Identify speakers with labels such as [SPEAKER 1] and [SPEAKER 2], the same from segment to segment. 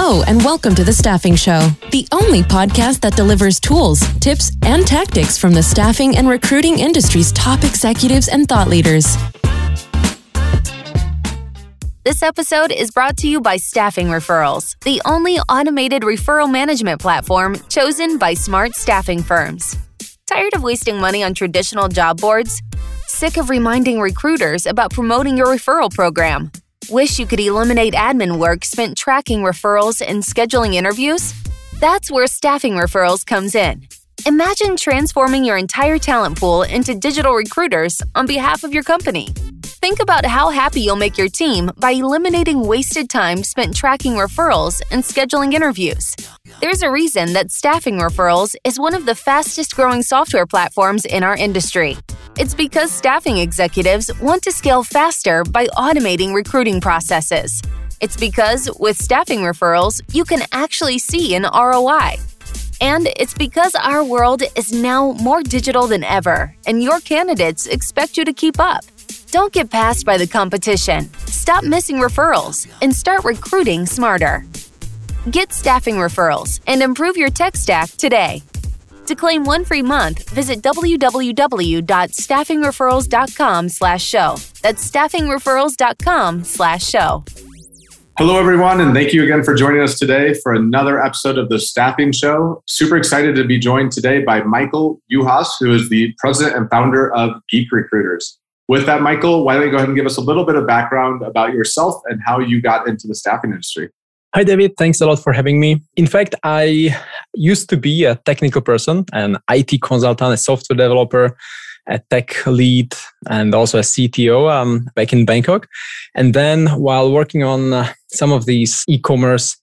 [SPEAKER 1] Hello, and welcome to The Staffing Show, the only podcast that delivers tools, tips, and tactics from the staffing and recruiting industry's top executives and thought leaders.
[SPEAKER 2] This episode is brought to you by Staffing Referrals, the only automated referral management platform chosen by smart staffing firms. Tired of wasting money on traditional job boards? Sick of reminding recruiters about promoting your referral program? Wish you could eliminate admin work spent tracking referrals and scheduling interviews? That's where Staffing Referrals comes in. Imagine transforming your entire talent pool into digital recruiters on behalf of your company. Think about how happy you'll make your team by eliminating wasted time spent tracking referrals and scheduling interviews. There's a reason that Staffing Referrals is one of the fastest growing software platforms in our industry. It's because staffing executives want to scale faster by automating recruiting processes. It's because with staffing referrals, you can actually see an ROI. And it's because our world is now more digital than ever, and your candidates expect you to keep up. Don't get passed by the competition. Stop missing referrals and start recruiting smarter. Get staffing referrals and improve your tech stack today. To claim one free month, visit www.staffingreferrals.com slash show. That's staffingreferrals.com slash show.
[SPEAKER 3] Hello, everyone, and thank you again for joining us today for another episode of the Staffing Show. Super excited to be joined today by Michael Juhas, who is the president and founder of Geek Recruiters. With that, Michael, why don't you go ahead and give us a little bit of background about yourself and how you got into the staffing industry?
[SPEAKER 4] Hi, David. Thanks a lot for having me. In fact, I used to be a technical person, an IT consultant, a software developer, a tech lead, and also a CTO um, back in Bangkok. And then while working on uh, some of these e commerce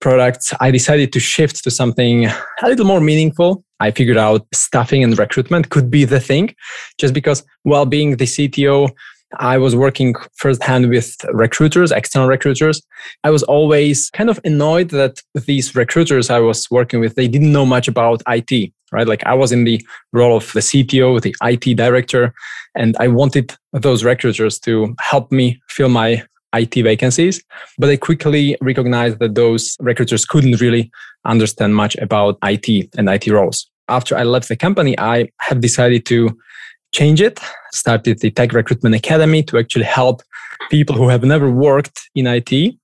[SPEAKER 4] products, I decided to shift to something a little more meaningful. I figured out staffing and recruitment could be the thing, just because while being the CTO, I was working firsthand with recruiters, external recruiters. I was always kind of annoyed that these recruiters I was working with, they didn't know much about IT, right? Like I was in the role of the CTO, the IT director, and I wanted those recruiters to help me fill my IT vacancies. But I quickly recognized that those recruiters couldn't really understand much about IT and IT roles. After I left the company, I have decided to change it. Started the Tech Recruitment Academy to actually help people who have never worked in IT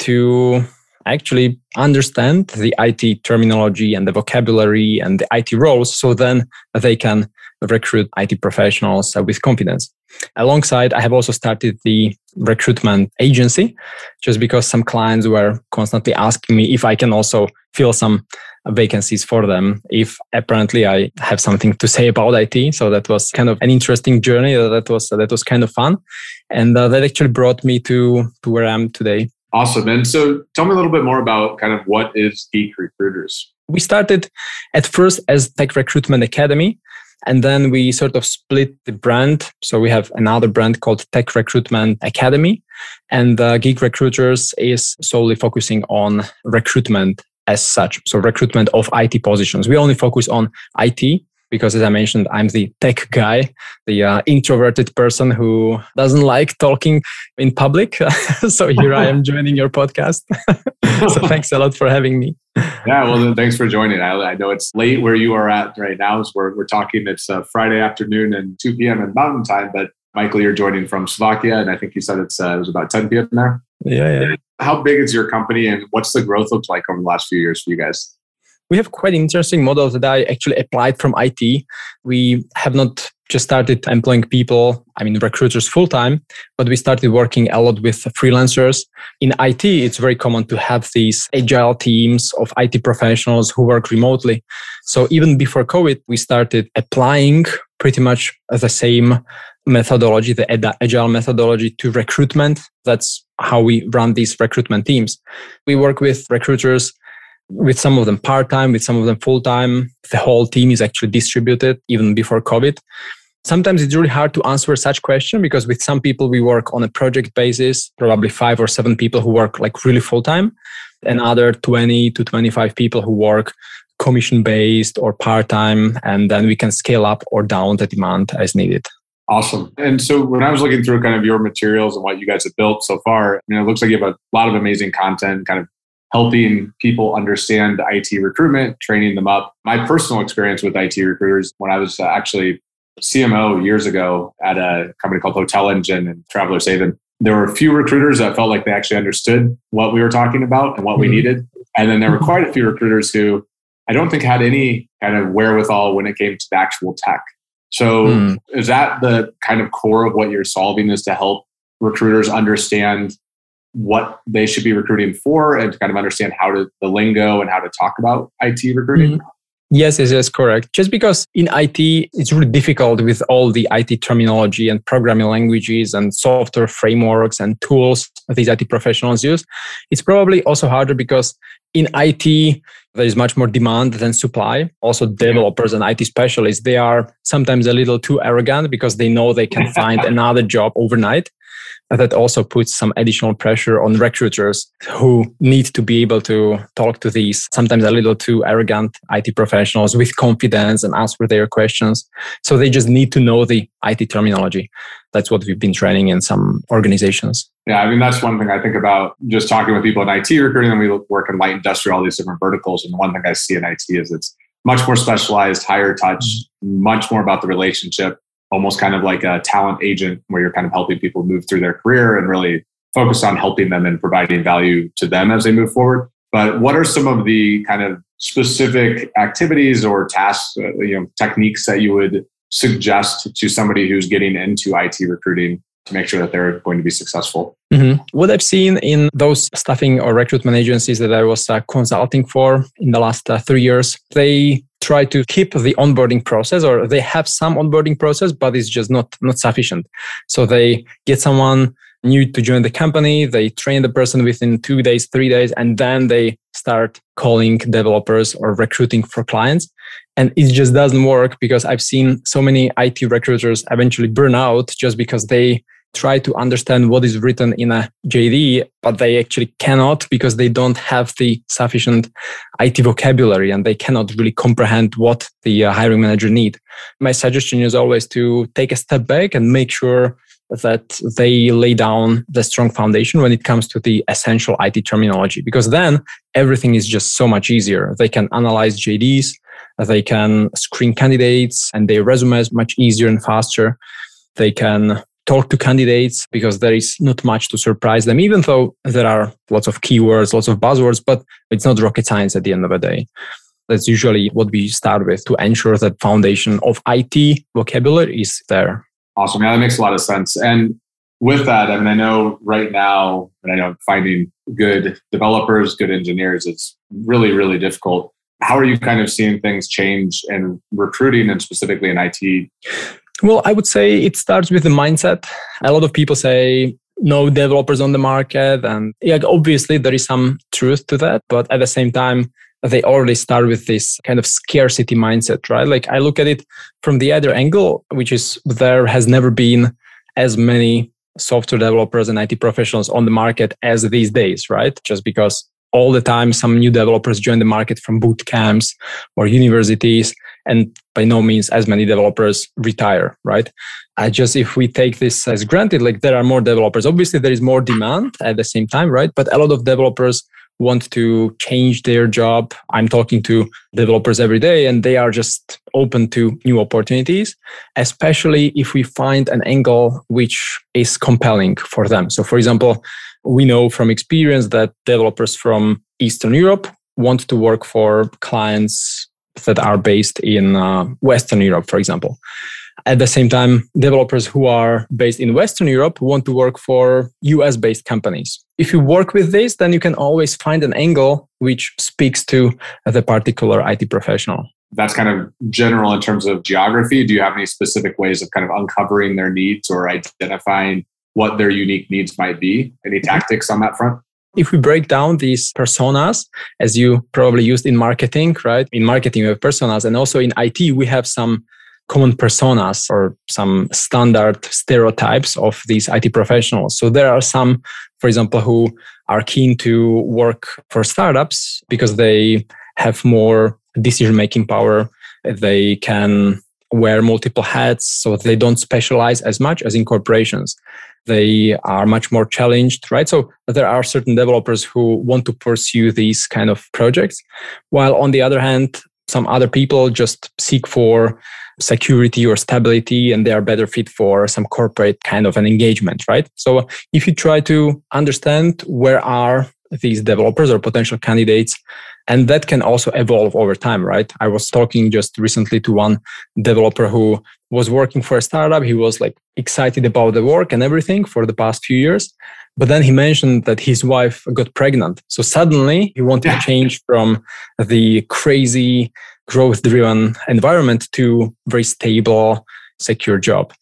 [SPEAKER 4] to actually understand the IT terminology and the vocabulary and the IT roles so then they can recruit IT professionals with confidence. Alongside, I have also started the recruitment agency just because some clients were constantly asking me if I can also fill some vacancies for them if apparently I have something to say about IT. So that was kind of an interesting journey. That was that was kind of fun, and uh, that actually brought me to to where I am today.
[SPEAKER 3] Awesome. And so, tell me a little bit more about kind of what is Geek Recruiters.
[SPEAKER 4] We started at first as Tech Recruitment Academy. And then we sort of split the brand. So we have another brand called Tech Recruitment Academy. And uh, Geek Recruiters is solely focusing on recruitment as such. So recruitment of IT positions. We only focus on IT because as I mentioned, I'm the tech guy, the uh, introverted person who doesn't like talking in public. so here I am joining your podcast. so thanks a lot for having me.
[SPEAKER 3] Yeah, well, then thanks for joining. I, I, know it's late where you are at right now. So we're, we're talking, it's uh, Friday afternoon and 2 p.m. in Mountain Time, but Michael, you're joining from Slovakia, and I think you said it's uh, it was about 10 p.m. there.
[SPEAKER 4] Yeah, yeah.
[SPEAKER 3] How big is your company, and what's the growth looked like over the last few years for you guys?
[SPEAKER 4] We have quite interesting models that I actually applied from IT. We have not just started employing people, I mean, recruiters full time, but we started working a lot with freelancers. In IT, it's very common to have these agile teams of IT professionals who work remotely. So even before COVID, we started applying pretty much the same methodology, the agile methodology to recruitment. That's how we run these recruitment teams. We work with recruiters with some of them part time, with some of them full time. The whole team is actually distributed even before COVID. Sometimes it's really hard to answer such question because with some people we work on a project basis, probably five or seven people who work like really full time, and other 20 to 25 people who work commission based or part time, and then we can scale up or down the demand as needed.
[SPEAKER 3] Awesome. And so when I was looking through kind of your materials and what you guys have built so far, I mean, it looks like you have a lot of amazing content, kind of helping people understand IT recruitment, training them up. My personal experience with IT recruiters when I was actually CMO years ago at a company called Hotel Engine and Travelers Haven, there were a few recruiters that felt like they actually understood what we were talking about and what mm-hmm. we needed. And then there were quite a few recruiters who I don't think had any kind of wherewithal when it came to the actual tech. So mm. is that the kind of core of what you're solving is to help recruiters understand what they should be recruiting for and to kind of understand how to the lingo and how to talk about IT recruiting? Mm.
[SPEAKER 4] Yes, yes, yes, correct. Just because in IT, it's really difficult with all the IT terminology and programming languages and software frameworks and tools that these IT professionals use. It's probably also harder because in IT, there is much more demand than supply. Also, developers and IT specialists, they are sometimes a little too arrogant because they know they can find another job overnight that also puts some additional pressure on recruiters who need to be able to talk to these sometimes a little too arrogant IT professionals with confidence and answer their questions. So they just need to know the IT terminology. That's what we've been training in some organizations.
[SPEAKER 3] Yeah, I mean, that's one thing I think about just talking with people in IT recruiting, and we work in light industrial, all these different verticals. And one thing I see in IT is it's much more specialized, higher touch, mm-hmm. much more about the relationship almost kind of like a talent agent where you're kind of helping people move through their career and really focus on helping them and providing value to them as they move forward. But what are some of the kind of specific activities or tasks, uh, you know, techniques that you would suggest to somebody who's getting into IT recruiting to make sure that they're going to be successful?
[SPEAKER 4] Mm-hmm. What I've seen in those staffing or recruitment agencies that I was uh, consulting for in the last uh, three years, they try to keep the onboarding process or they have some onboarding process but it's just not not sufficient so they get someone new to join the company they train the person within two days three days and then they start calling developers or recruiting for clients and it just doesn't work because i've seen so many it recruiters eventually burn out just because they try to understand what is written in a JD, but they actually cannot because they don't have the sufficient IT vocabulary and they cannot really comprehend what the uh, hiring manager need. My suggestion is always to take a step back and make sure that they lay down the strong foundation when it comes to the essential IT terminology, because then everything is just so much easier. They can analyze JDs, they can screen candidates and their resumes much easier and faster. They can talk to candidates because there is not much to surprise them, even though there are lots of keywords, lots of buzzwords, but it's not rocket science at the end of the day. That's usually what we start with to ensure that foundation of IT vocabulary is there.
[SPEAKER 3] Awesome. Yeah, that makes a lot of sense. And with that, I mean, I know right now, and I know finding good developers, good engineers, it's really, really difficult. How are you kind of seeing things change in recruiting and specifically in IT?
[SPEAKER 4] Well, I would say it starts with the mindset. A lot of people say no developers on the market. And yeah, obviously there is some truth to that. But at the same time, they already start with this kind of scarcity mindset, right? Like I look at it from the other angle, which is there has never been as many software developers and IT professionals on the market as these days, right? Just because all the time some new developers join the market from boot camps or universities and by no means as many developers retire right? I just if we take this as granted like there are more developers. Obviously there is more demand at the same time right? But a lot of developers want to change their job. I'm talking to developers every day and they are just open to new opportunities especially if we find an angle which is compelling for them. So for example we know from experience that developers from eastern europe want to work for clients that are based in uh, Western Europe, for example. At the same time, developers who are based in Western Europe want to work for US based companies. If you work with this, then you can always find an angle which speaks to the particular IT professional.
[SPEAKER 3] That's kind of general in terms of geography. Do you have any specific ways of kind of uncovering their needs or identifying what their unique needs might be? Any mm-hmm. tactics on that front?
[SPEAKER 4] If we break down these personas, as you probably used in marketing, right? In marketing, we have personas, and also in IT, we have some common personas or some standard stereotypes of these IT professionals. So there are some, for example, who are keen to work for startups because they have more decision making power. They can wear multiple hats so they don't specialize as much as in corporations. They are much more challenged, right? So there are certain developers who want to pursue these kind of projects, while on the other hand, some other people just seek for security or stability and they are better fit for some corporate kind of an engagement right so if you try to understand where are these developers or potential candidates and that can also evolve over time right? I was talking just recently to one developer who was working for a startup. He was like excited about the work and everything for the past few years but then he mentioned that his wife got pregnant. So suddenly he wanted to change from the crazy growth driven environment to very stable secure job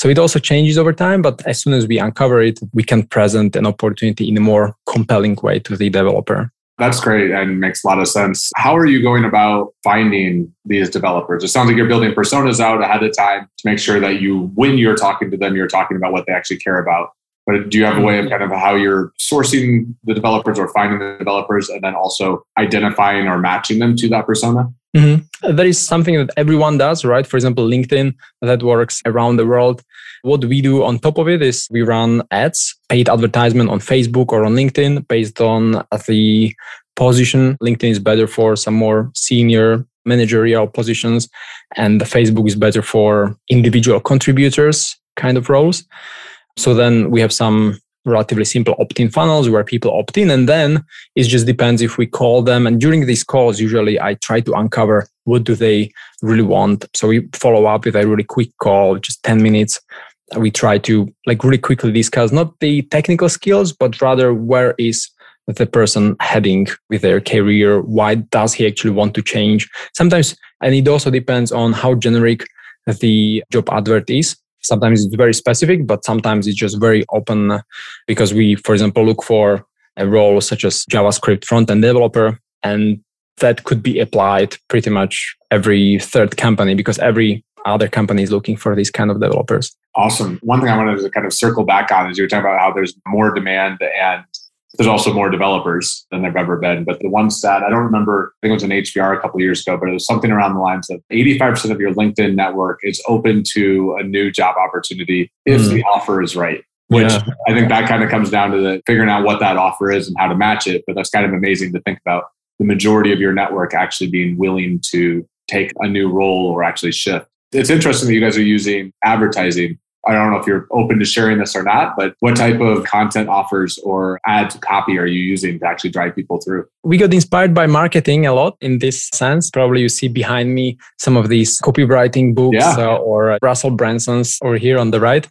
[SPEAKER 4] so it also changes over time, but as soon as we uncover it, we can present an opportunity in a more compelling way to the developer.
[SPEAKER 3] That's great and makes a lot of sense. How are you going about finding these developers? It sounds like you're building personas out ahead of time to make sure that you, when you're talking to them, you're talking about what they actually care about. But do you have a way of kind of how you're sourcing the developers or finding the developers and then also identifying or matching them to that persona?
[SPEAKER 4] Mm-hmm. That is something that everyone does, right? For example, LinkedIn that works around the world. What we do on top of it is we run ads, paid advertisement on Facebook or on LinkedIn based on the position. LinkedIn is better for some more senior managerial positions, and the Facebook is better for individual contributors kind of roles. So then we have some relatively simple opt-in funnels where people opt in and then it just depends if we call them. And during these calls usually i try to uncover what do they really want. So we follow up with a really quick call just 10 minutes. We try to like really quickly discuss not the technical skills but rather where is the person heading with their career? Why does he actually want to change? Sometimes and it also depends on how generic the job advert is sometimes it's very specific but sometimes it's just very open uh, because we for example look for a role such as javascript front-end developer and that could be applied pretty much every third company because every other company is looking for these kind of developers
[SPEAKER 3] Awesome. One thing I wanted to kind of circle back on is you were talking about how there's more demand and there's also more developers than there've ever been. But the one stat, I don't remember, I think it was an HBR a couple years ago, but it was something around the lines of 85% of your LinkedIn network is open to a new job opportunity if mm. the offer is right. Which yeah. I think that kind of comes down to the figuring out what that offer is and how to match it. But that's kind of amazing to think about the majority of your network actually being willing to take a new role or actually shift it's interesting that you guys are using advertising. I don't know if you're open to sharing this or not, but what type of content offers or ad copy are you using to actually drive people through?
[SPEAKER 4] We got inspired by marketing a lot in this sense. Probably you see behind me some of these copywriting books yeah. uh, or Russell Brunson's or here on the right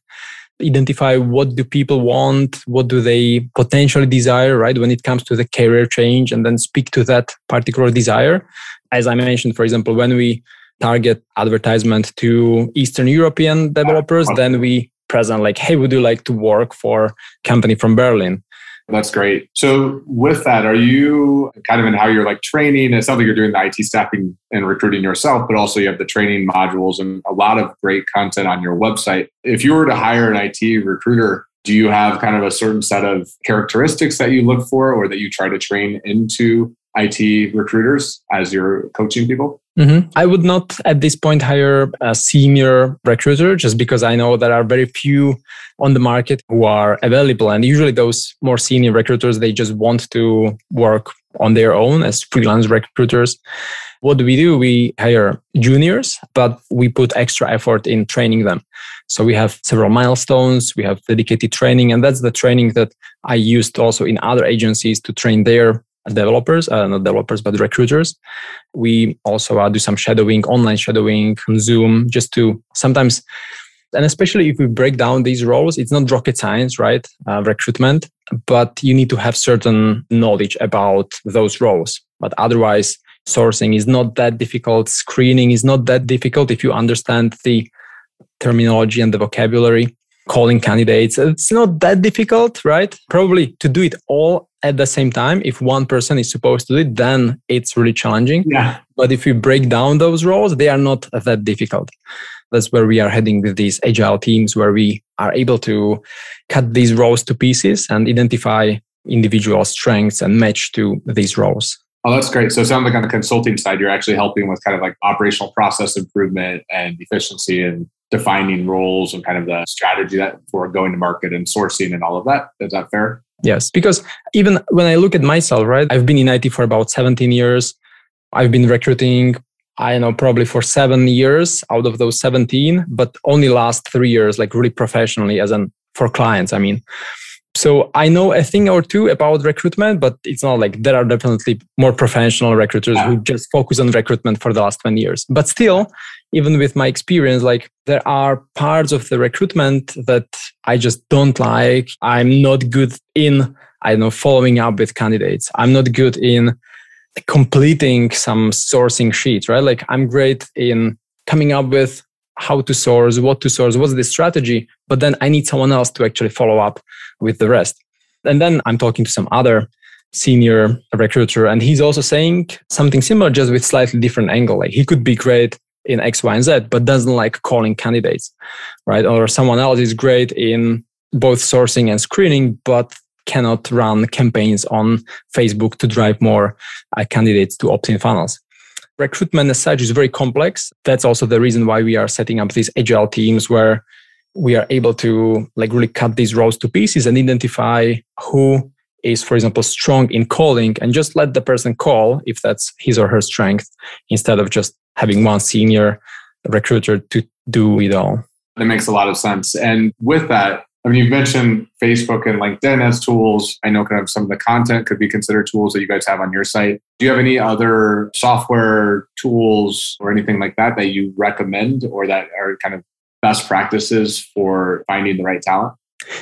[SPEAKER 4] identify what do people want what do they potentially desire right when it comes to the career change and then speak to that particular desire as i mentioned for example when we target advertisement to Eastern European developers, then we present like, hey, would you like to work for company from Berlin?
[SPEAKER 3] That's great. So with that, are you kind of in how you're like training? It sounds like you're doing the IT staffing and recruiting yourself, but also you have the training modules and a lot of great content on your website. If you were to hire an IT recruiter, do you have kind of a certain set of characteristics that you look for or that you try to train into IT recruiters as you're coaching people?
[SPEAKER 4] Mm-hmm. I would not at this point hire a senior recruiter just because I know there are very few on the market who are available. And usually those more senior recruiters, they just want to work on their own as freelance recruiters. What do we do? We hire juniors, but we put extra effort in training them. So we have several milestones, we have dedicated training, and that's the training that I used also in other agencies to train their developers, uh, not developers, but recruiters. We also uh, do some shadowing, online shadowing Zoom, just to sometimes, and especially if we break down these roles, it's not rocket science, right? Uh, recruitment, but you need to have certain knowledge about those roles. But otherwise, sourcing is not that difficult. Screening is not that difficult if you understand the terminology and the vocabulary calling candidates. It's not that difficult, right? Probably to do it all at the same time. If one person is supposed to do it, then it's really challenging.
[SPEAKER 3] Yeah.
[SPEAKER 4] But if we break down those roles, they are not that difficult. That's where we are heading with these agile teams, where we are able to cut these roles to pieces and identify individual strengths and match to these roles.
[SPEAKER 3] Oh, that's great. So it sounds like on the consulting side, you're actually helping with kind of like operational process improvement and efficiency and defining roles and kind of the strategy that for going to market and sourcing and all of that. Is that fair?
[SPEAKER 4] Yes, because even when I look at myself, right, I've been in IT for about 17 years. I've been recruiting, I know, probably for seven years out of those 17, but only last three years, like really professionally as an for clients. I mean, so I know a thing or two about recruitment, but it's not like there are definitely more professional recruiters who just focus on recruitment for the last 20 years. But still, even with my experience, like there are parts of the recruitment that I just don't like. I'm not good in, I don't know, following up with candidates. I'm not good in completing some sourcing sheets, right? Like I'm great in coming up with how to source, what to source, what's the strategy, but then I need someone else to actually follow up with the rest. And then I'm talking to some other senior recruiter, and he's also saying something similar, just with slightly different angle. Like he could be great in X, Y, and Z, but doesn't like calling candidates, right? Or someone else is great in both sourcing and screening, but cannot run campaigns on Facebook to drive more uh, candidates to opt-in funnels. Recruitment as such is very complex. That's also the reason why we are setting up these agile teams where we are able to like really cut these roles to pieces and identify who is, for example, strong in calling and just let the person call if that's his or her strength instead of just having one senior recruiter to do it all.
[SPEAKER 3] That makes a lot of sense. And with that, I mean, you've mentioned Facebook and LinkedIn as tools. I know kind of some of the content could be considered tools that you guys have on your site. Do you have any other software tools or anything like that that you recommend or that are kind of best practices for finding the right talent?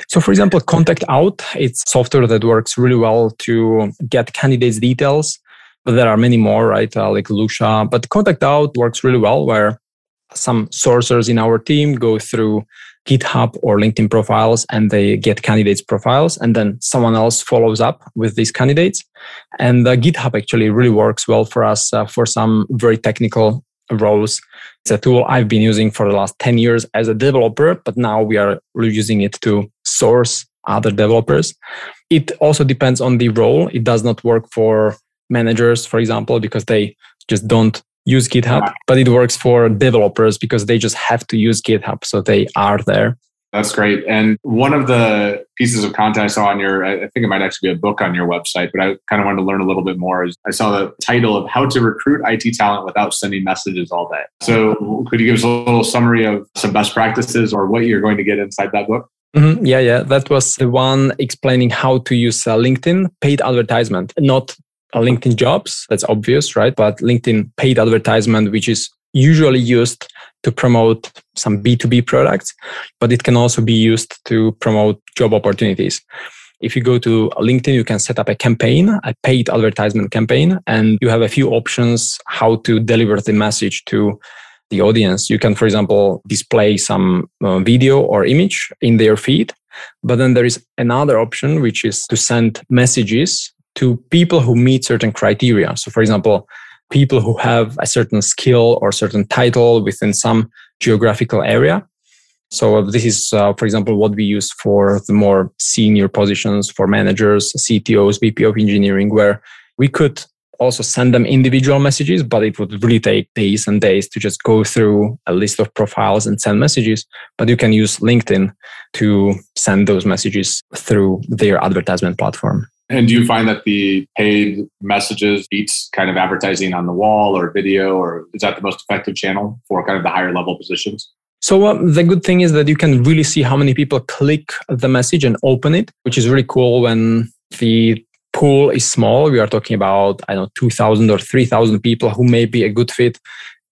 [SPEAKER 4] So, for example, Contact Out, it's software that works really well to get candidates' details. But there are many more, right? Uh, like Lusha. But Contact Out works really well where some sourcers in our team go through GitHub or LinkedIn profiles and they get candidates' profiles, and then someone else follows up with these candidates. And uh, GitHub actually really works well for us uh, for some very technical roles. It's a tool I've been using for the last 10 years as a developer, but now we are using it to source other developers. It also depends on the role. It does not work for managers, for example, because they just don't use GitHub, but it works for developers because they just have to use GitHub. So they are there.
[SPEAKER 3] That's great. And one of the pieces of content I saw on your, I think it might actually be a book on your website, but I kind of wanted to learn a little bit more. Is I saw the title of How to Recruit IT Talent Without Sending Messages All Day. So could you give us a little summary of some best practices or what you're going to get inside that book?
[SPEAKER 4] Mm-hmm. Yeah, yeah. That was the one explaining how to use uh, LinkedIn paid advertisement, not LinkedIn jobs. That's obvious, right? But LinkedIn paid advertisement, which is usually used to promote some B2B products, but it can also be used to promote job opportunities. If you go to LinkedIn, you can set up a campaign, a paid advertisement campaign, and you have a few options how to deliver the message to the audience. You can, for example, display some uh, video or image in their feed. But then there is another option, which is to send messages to people who meet certain criteria. So, for example, people who have a certain skill or certain title within some geographical area. So this is, uh, for example, what we use for the more senior positions for managers, CTOs, VP of engineering, where we could also send them individual messages, but it would really take days and days to just go through a list of profiles and send messages. But you can use LinkedIn to send those messages through their advertisement platform.
[SPEAKER 3] And do you find that the paid messages beats kind of advertising on the wall or video, or is that the most effective channel for kind of the higher level positions?
[SPEAKER 4] So uh, the good thing is that you can really see how many people click the message and open it, which is really cool when the pool is small. We are talking about, I don't know, 2,000 or 3,000 people who may be a good fit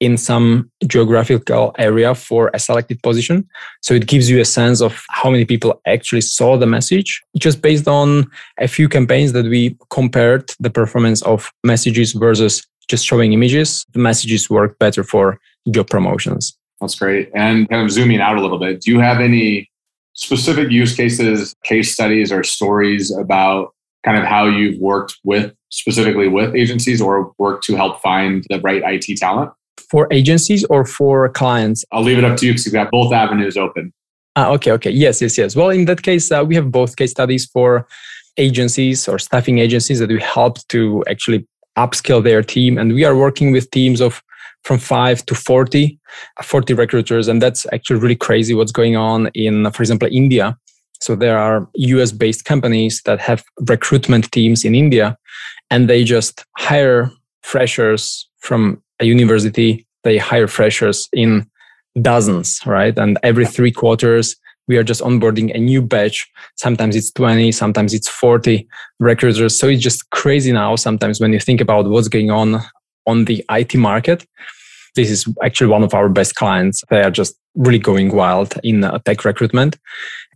[SPEAKER 4] in some geographical area for a selected position. So it gives you a sense of how many people actually saw the message just based on a few campaigns that we compared the performance of messages versus just showing images. The messages work better for job promotions.
[SPEAKER 3] That's great. And kind of zooming out a little bit, do you have any specific use cases, case studies, or stories about kind of how you've worked with specifically with agencies or worked to help find the right IT talent?
[SPEAKER 4] For agencies or for clients?
[SPEAKER 3] I'll leave it up to you because you've got both avenues open.
[SPEAKER 4] Ah, okay, okay. Yes, yes, yes. Well, in that case, uh, we have both case studies for agencies or staffing agencies that we help to actually upskill their team. And we are working with teams of from five to 40, 40 recruiters. And that's actually really crazy what's going on in, for example, India. So there are US based companies that have recruitment teams in India and they just hire freshers from a university. They hire freshers in dozens, right? And every three quarters, we are just onboarding a new batch. Sometimes it's 20, sometimes it's 40 recruiters. So it's just crazy now. Sometimes when you think about what's going on on the IT market, this is actually one of our best clients. They are just really going wild in uh, tech recruitment.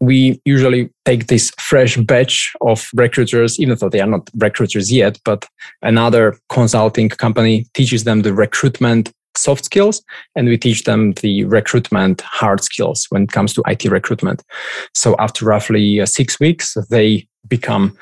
[SPEAKER 4] We usually take this fresh batch of recruiters, even though they are not recruiters yet, but another consulting company teaches them the recruitment soft skills and we teach them the recruitment hard skills when it comes to IT recruitment. So after roughly uh, six weeks, they become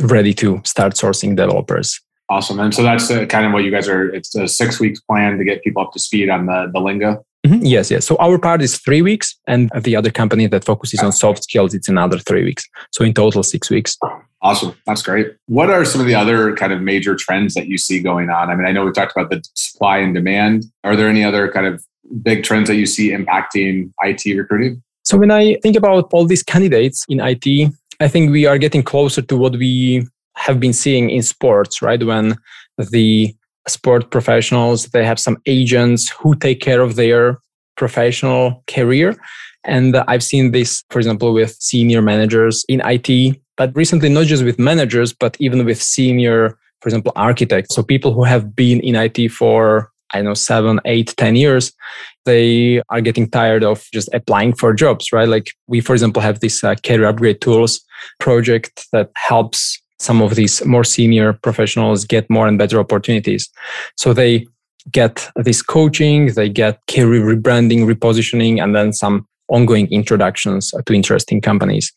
[SPEAKER 4] ready to start sourcing developers.
[SPEAKER 3] Awesome. And so that's uh, kind of what you guys are, it's a six weeks plan to get people up to speed on the, the lingo.
[SPEAKER 4] Mm-hmm. Yes, yes. So our part is three weeks, and the other company that focuses on soft skills, it's another three weeks. So in total, six weeks.
[SPEAKER 3] Awesome. That's great. What are some of the other kind of major trends that you see going on? I mean, I know we talked about the supply and demand. Are there any other kind of big trends that you see impacting IT recruiting?
[SPEAKER 4] So when I think about all these candidates in IT, I think we are getting closer to what we have been seeing in sports, right? When the sport professionals, they have some agents who take care of their professional career. And I've seen this, for example, with senior managers in IT, but recently, not just with managers, but even with senior, for example, architects. So people who have been in IT for, I know, seven, eight, ten years, they are getting tired of just applying for jobs, right? Like we, for example, have this uh, career upgrade tools project that helps some of these more senior professionals get more and better opportunities. So they get this coaching, they get career rebranding, repositioning, and then some ongoing introductions to interesting companies.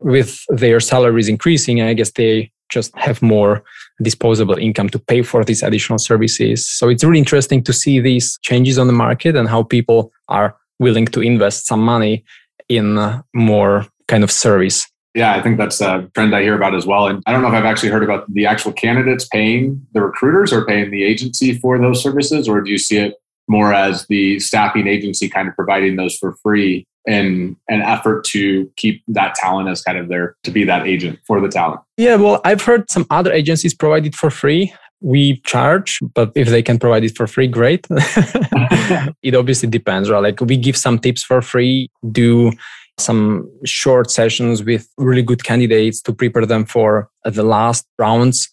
[SPEAKER 4] With their salaries increasing, I guess they just have more disposable income to pay for these additional services. So it's really interesting to see these changes on the market and how people are willing to invest some money in uh, more kind of service
[SPEAKER 3] yeah, I think that's a trend I hear about as well. And I don't know if I've actually heard about the actual candidates paying the recruiters or paying the agency for those services, or do you see it more as the staffing agency kind of providing those for free in an effort to keep that talent as kind of there to be that agent for the talent?
[SPEAKER 4] Yeah, well, I've heard some other agencies provide it for free. We charge, but if they can provide it for free, great. it obviously depends, right? Like we give some tips for free, do some short sessions with really good candidates to prepare them for uh, the last rounds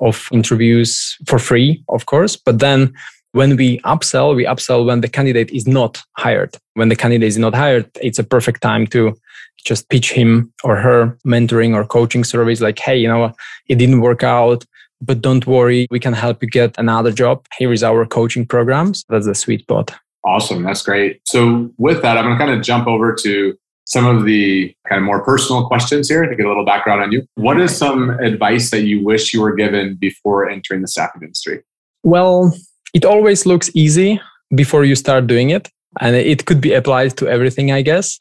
[SPEAKER 4] of interviews for free, of course. But then when we upsell, we upsell when the candidate is not hired. When the candidate is not hired, it's a perfect time to just pitch him or her mentoring or coaching service like, hey, you know, it didn't work out, but don't worry, we can help you get another job. Here is our coaching programs. That's the sweet spot.
[SPEAKER 3] Awesome. That's great. So, with that, I'm going to kind of jump over to some of the kind of more personal questions here to get a little background on you. What is some advice that you wish you were given before entering the staffing industry?
[SPEAKER 4] Well, it always looks easy before you start doing it. And it could be applied to everything, I guess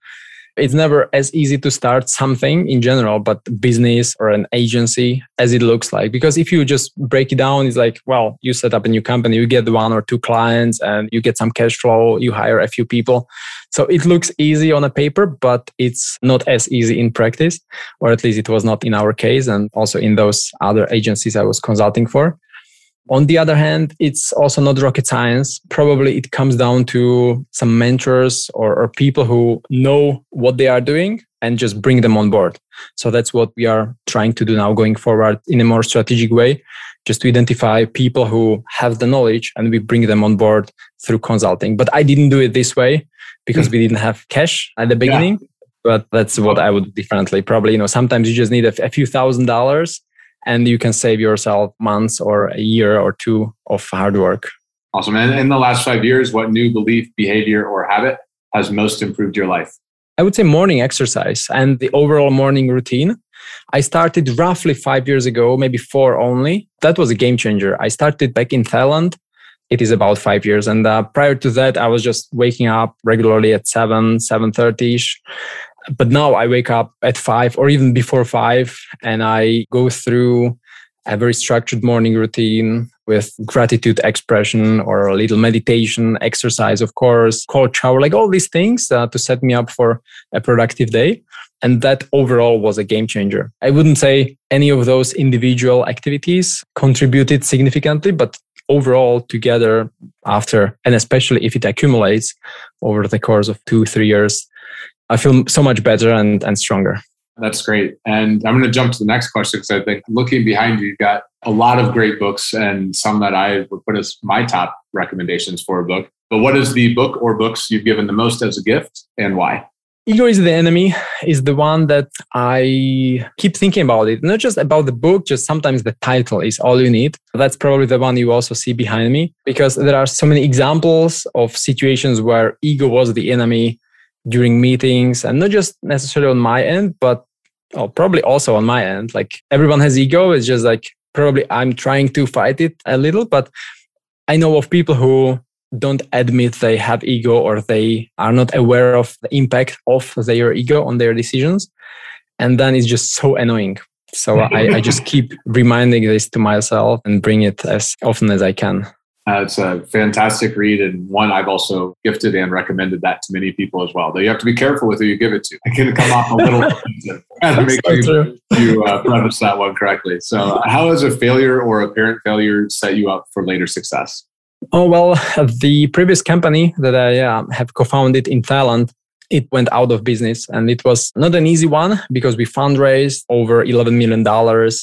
[SPEAKER 4] it's never as easy to start something in general, but business or an agency as it looks like. Because if you just break it down, it's like, well, you set up a new company, you get one or two clients and you get some cash flow, you hire a few people. So it looks easy on a paper, but it's not as easy in practice, or at least it was not in our case and also in those other agencies I was consulting for. On the other hand, it's also not rocket science. Probably it comes down to some mentors or, or, people who know what they are doing and just bring them on board. So that's what we are trying to do now going forward in a more strategic way, just to identify people who have the knowledge and we bring them on board through consulting. But I didn't do it this way because we didn't have cash at the beginning. Yeah. But that's what I would differently. Probably, you know, sometimes you just need a, a few thousand dollars and you can save yourself months or a year or two of hard work.
[SPEAKER 3] Awesome. And in the last five years, what new belief, behavior, or habit has most improved your life?
[SPEAKER 4] I would say morning exercise and the overall morning routine. I started roughly five years ago, maybe four only. That was a game changer. I started back in Thailand. It is about five years, and uh, prior to that, I was just waking up regularly at seven, seven thirty ish, but now I wake up at five or even before five and I go through a very structured morning routine. with gratitude expression or a little meditation exercise, of course, cold shower, like all these things uh, to set me up for a productive day. And that overall was a game changer. I wouldn't say any of those individual activities contributed significantly, but overall together after, and especially if it accumulates over the course of two, three years, I feel so much better and, and stronger.
[SPEAKER 3] That's great. And I'm going to jump to the next question because I think looking behind you, you've got a lot of great books and some that I would put as my top recommendations for a book. But what is the book or books you've given the most as a gift and why?
[SPEAKER 4] Ego is the enemy is the one that I keep thinking about it. Not just about the book, just sometimes the title is all you need. That's probably the one you also see behind me because there are so many examples of situations where ego was the enemy during meetings and not just necessarily on my end, but oh, probably also on my end. Like everyone has ego. It's just like probably I'm trying to fight it a little, but I know of people who don't admit they have ego or they are not aware of the impact of their ego on their decisions. And then it's just so annoying. So I, I just keep reminding this to myself and bring it as often as I can.
[SPEAKER 3] Uh, it's a fantastic read and one I've also gifted and recommended that to many people as well. Though you have to be careful with who you give it to. It can come off a little offensive. to make sure you, you uh, preface that one correctly. So, how has a failure or apparent failure set you up for later success?
[SPEAKER 4] Oh well, the previous company that I uh, have co-founded in Thailand it went out of business and it was not an easy one because we fundraised over $11 million.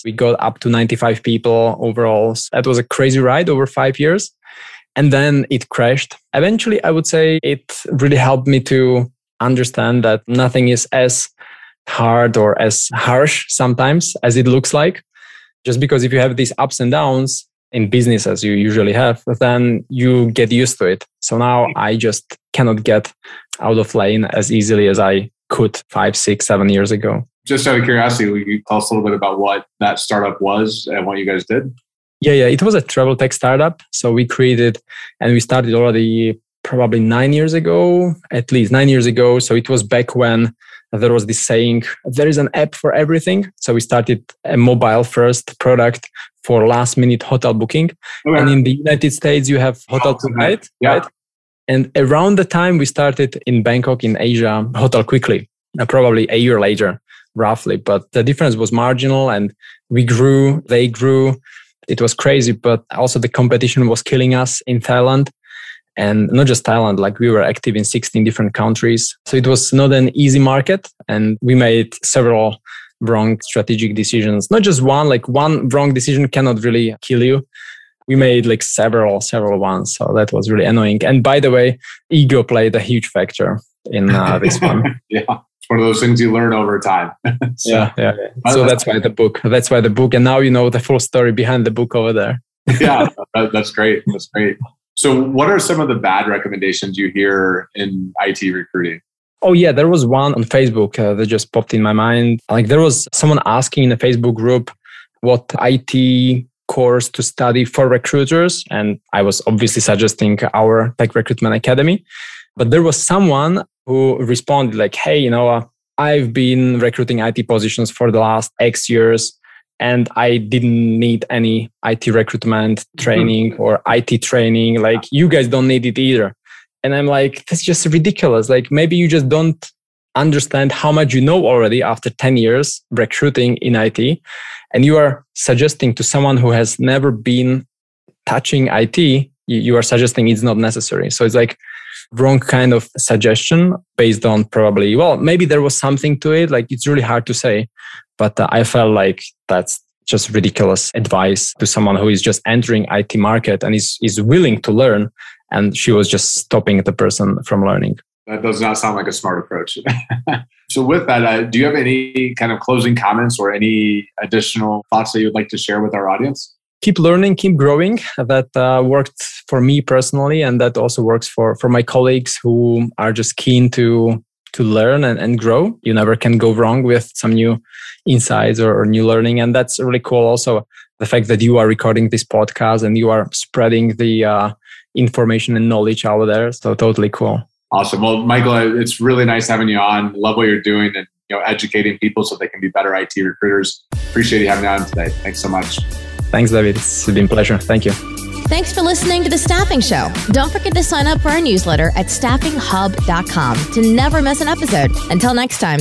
[SPEAKER 4] We got up to 95 people overall. That was a crazy ride over five years. And then it crashed. Eventually, I would say it really helped me to understand that nothing is as hard or as harsh sometimes as it looks like. Just because if you have these ups and downs, in business as you usually have, then you get used to it. So now I just cannot get out of lane as easily as I could five, six, seven years ago.
[SPEAKER 3] Just out of curiosity, will you tell us a little bit about what that startup was and what you guys did?
[SPEAKER 4] Yeah, yeah. It was a travel tech startup. So we created and we started already probably nine years ago, at least nine years ago. So it was back when there was this saying, there is an app for everything. So we started a mobile first product for last minute hotel booking. Okay. And in the United States, you have Hotel oh, Tonight, yeah. right? And around the time we started in Bangkok in Asia, Hotel Quickly, uh, probably a year later, roughly. But the difference was marginal and we grew, they grew. It was crazy, but also the competition was killing us in Thailand and not just Thailand, like we were active in 16 different countries. So it was not an easy market. And we made several wrong strategic decisions. Not just one, like one wrong decision cannot really kill you. We made like several, several ones. So that was really annoying. And by the way, ego played a huge factor in uh, this one.
[SPEAKER 3] yeah. It's one of those things you learn over time.
[SPEAKER 4] so, yeah, yeah. So that's why the book. That's why the book. And now you know the full story behind the book over there.
[SPEAKER 3] yeah, that's great. That's great. So, what are some of the bad recommendations you hear in IT recruiting?
[SPEAKER 4] Oh yeah, there was one on Facebook uh, that just popped in my mind. Like there was someone asking in a Facebook group what IT course to study for recruiters, and I was obviously suggesting our Tech Recruitment Academy. But there was someone who responded like, "Hey, you know, uh, I've been recruiting IT positions for the last X years and I didn't need any IT recruitment training mm-hmm. or IT training. Like you guys don't need it either. And I'm like, that's just ridiculous. Like maybe you just don't understand how much you know already after 10 years recruiting in IT. And you are suggesting to someone who has never been touching IT, you are suggesting it's not necessary. So it's like wrong kind of suggestion based on probably, well, maybe there was something to it. Like it's really hard to say. But uh, I felt like that's just ridiculous advice to someone who is just entering IT market and is, is willing to learn. And she was just stopping the person from learning.
[SPEAKER 3] That does not sound like a smart approach. so, with that, uh, do you have any kind of closing comments or any additional thoughts that you would like to share with our audience?
[SPEAKER 4] Keep learning, keep growing. That uh, worked for me personally, and that also works for for my colleagues who are just keen to to learn and, and grow. You never can go wrong with some new insights or, or new learning. And that's really cool. Also, the fact that you are recording this podcast and you are spreading the uh, information and knowledge out there. So totally cool.
[SPEAKER 3] Awesome. Well, Michael, it's really nice having you on. Love what you're doing and you know educating people so they can be better IT recruiters. Appreciate you having me on today. Thanks so much.
[SPEAKER 4] Thanks, David. It's been a pleasure. Thank you.
[SPEAKER 5] Thanks for listening to The Staffing Show. Don't forget to sign up for our newsletter at staffinghub.com to never miss an episode. Until next time.